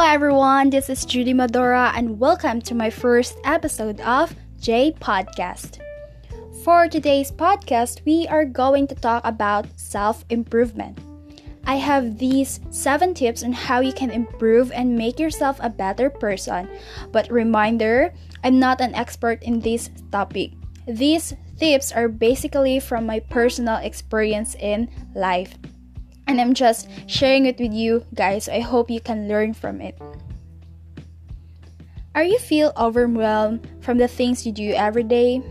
everyone, this is Judy Madora, and welcome to my first episode of J Podcast. For today's podcast, we are going to talk about self improvement. I have these seven tips on how you can improve and make yourself a better person. But reminder, I'm not an expert in this topic. These tips are basically from my personal experience in life and I'm just sharing it with you guys. I hope you can learn from it. Are you feel overwhelmed from the things you do every day?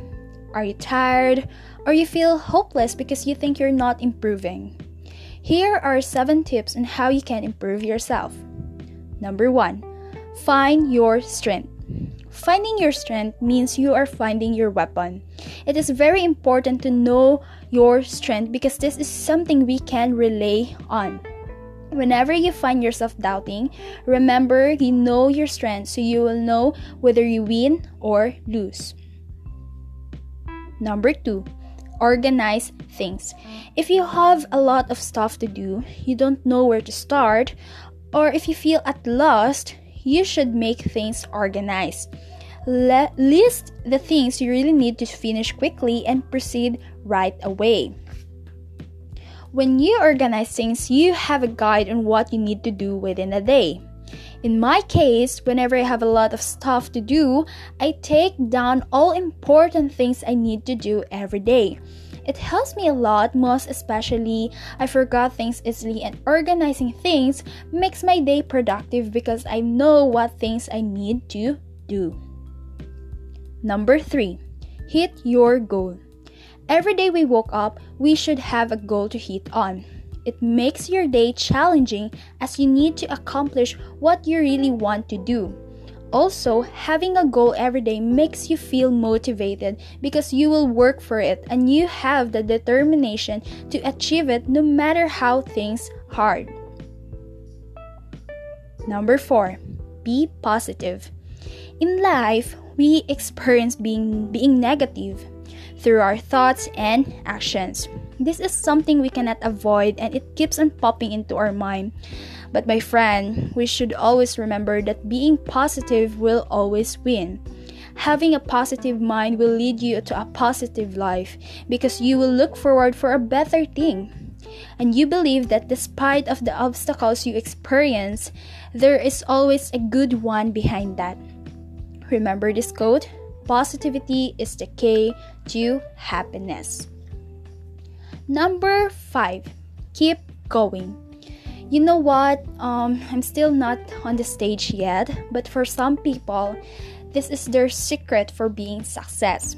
Are you tired or you feel hopeless because you think you're not improving? Here are 7 tips on how you can improve yourself. Number 1. Find your strength. Finding your strength means you are finding your weapon. It is very important to know your strength because this is something we can rely on. Whenever you find yourself doubting, remember you know your strength so you will know whether you win or lose. Number two, organize things. If you have a lot of stuff to do, you don't know where to start, or if you feel at lost, you should make things organized. Le- list the things you really need to finish quickly and proceed right away. When you organize things, you have a guide on what you need to do within a day. In my case, whenever I have a lot of stuff to do, I take down all important things I need to do every day. It helps me a lot, most especially I forgot things easily, and organizing things makes my day productive because I know what things I need to do. Number three, hit your goal. Every day we woke up, we should have a goal to hit on. It makes your day challenging as you need to accomplish what you really want to do. Also, having a goal every day makes you feel motivated because you will work for it and you have the determination to achieve it no matter how things hard. Number 4. Be positive. In life, we experience being being negative through our thoughts and actions. This is something we cannot avoid and it keeps on popping into our mind. But my friend, we should always remember that being positive will always win. Having a positive mind will lead you to a positive life because you will look forward for a better thing. And you believe that despite of the obstacles you experience, there is always a good one behind that. Remember this quote? Positivity is the key to happiness. Number 5. Keep going. You know what? Um, I'm still not on the stage yet, but for some people, this is their secret for being success.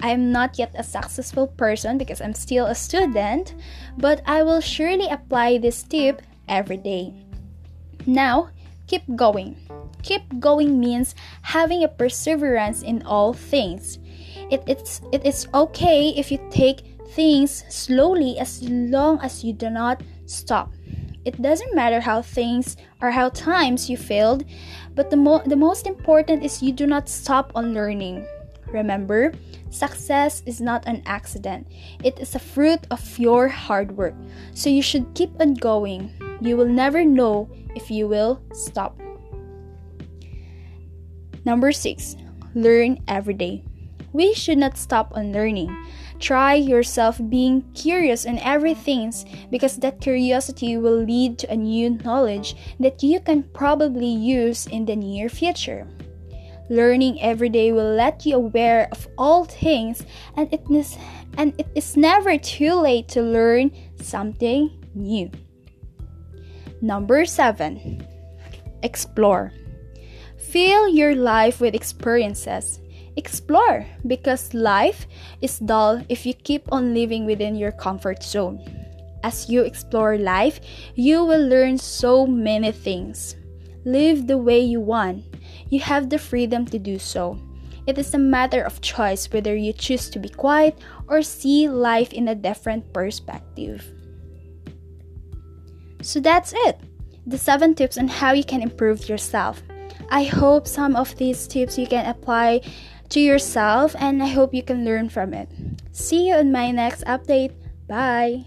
I am not yet a successful person because I'm still a student, but I will surely apply this tip every day. Now, keep going. Keep going means having a perseverance in all things. It, it's, it is okay if you take things slowly as long as you do not stop. It doesn't matter how things or how times you failed, but the, mo- the most important is you do not stop on learning. Remember, success is not an accident, it is a fruit of your hard work. So you should keep on going. You will never know if you will stop. Number six, learn every day. We should not stop on learning. Try yourself being curious in everything because that curiosity will lead to a new knowledge that you can probably use in the near future. Learning every day will let you aware of all things and it is and it is never too late to learn something new. Number 7. Explore. Fill your life with experiences. Explore because life is dull if you keep on living within your comfort zone. As you explore life, you will learn so many things. Live the way you want. You have the freedom to do so. It is a matter of choice whether you choose to be quiet or see life in a different perspective. So that's it. The seven tips on how you can improve yourself. I hope some of these tips you can apply to yourself and I hope you can learn from it. See you in my next update. Bye.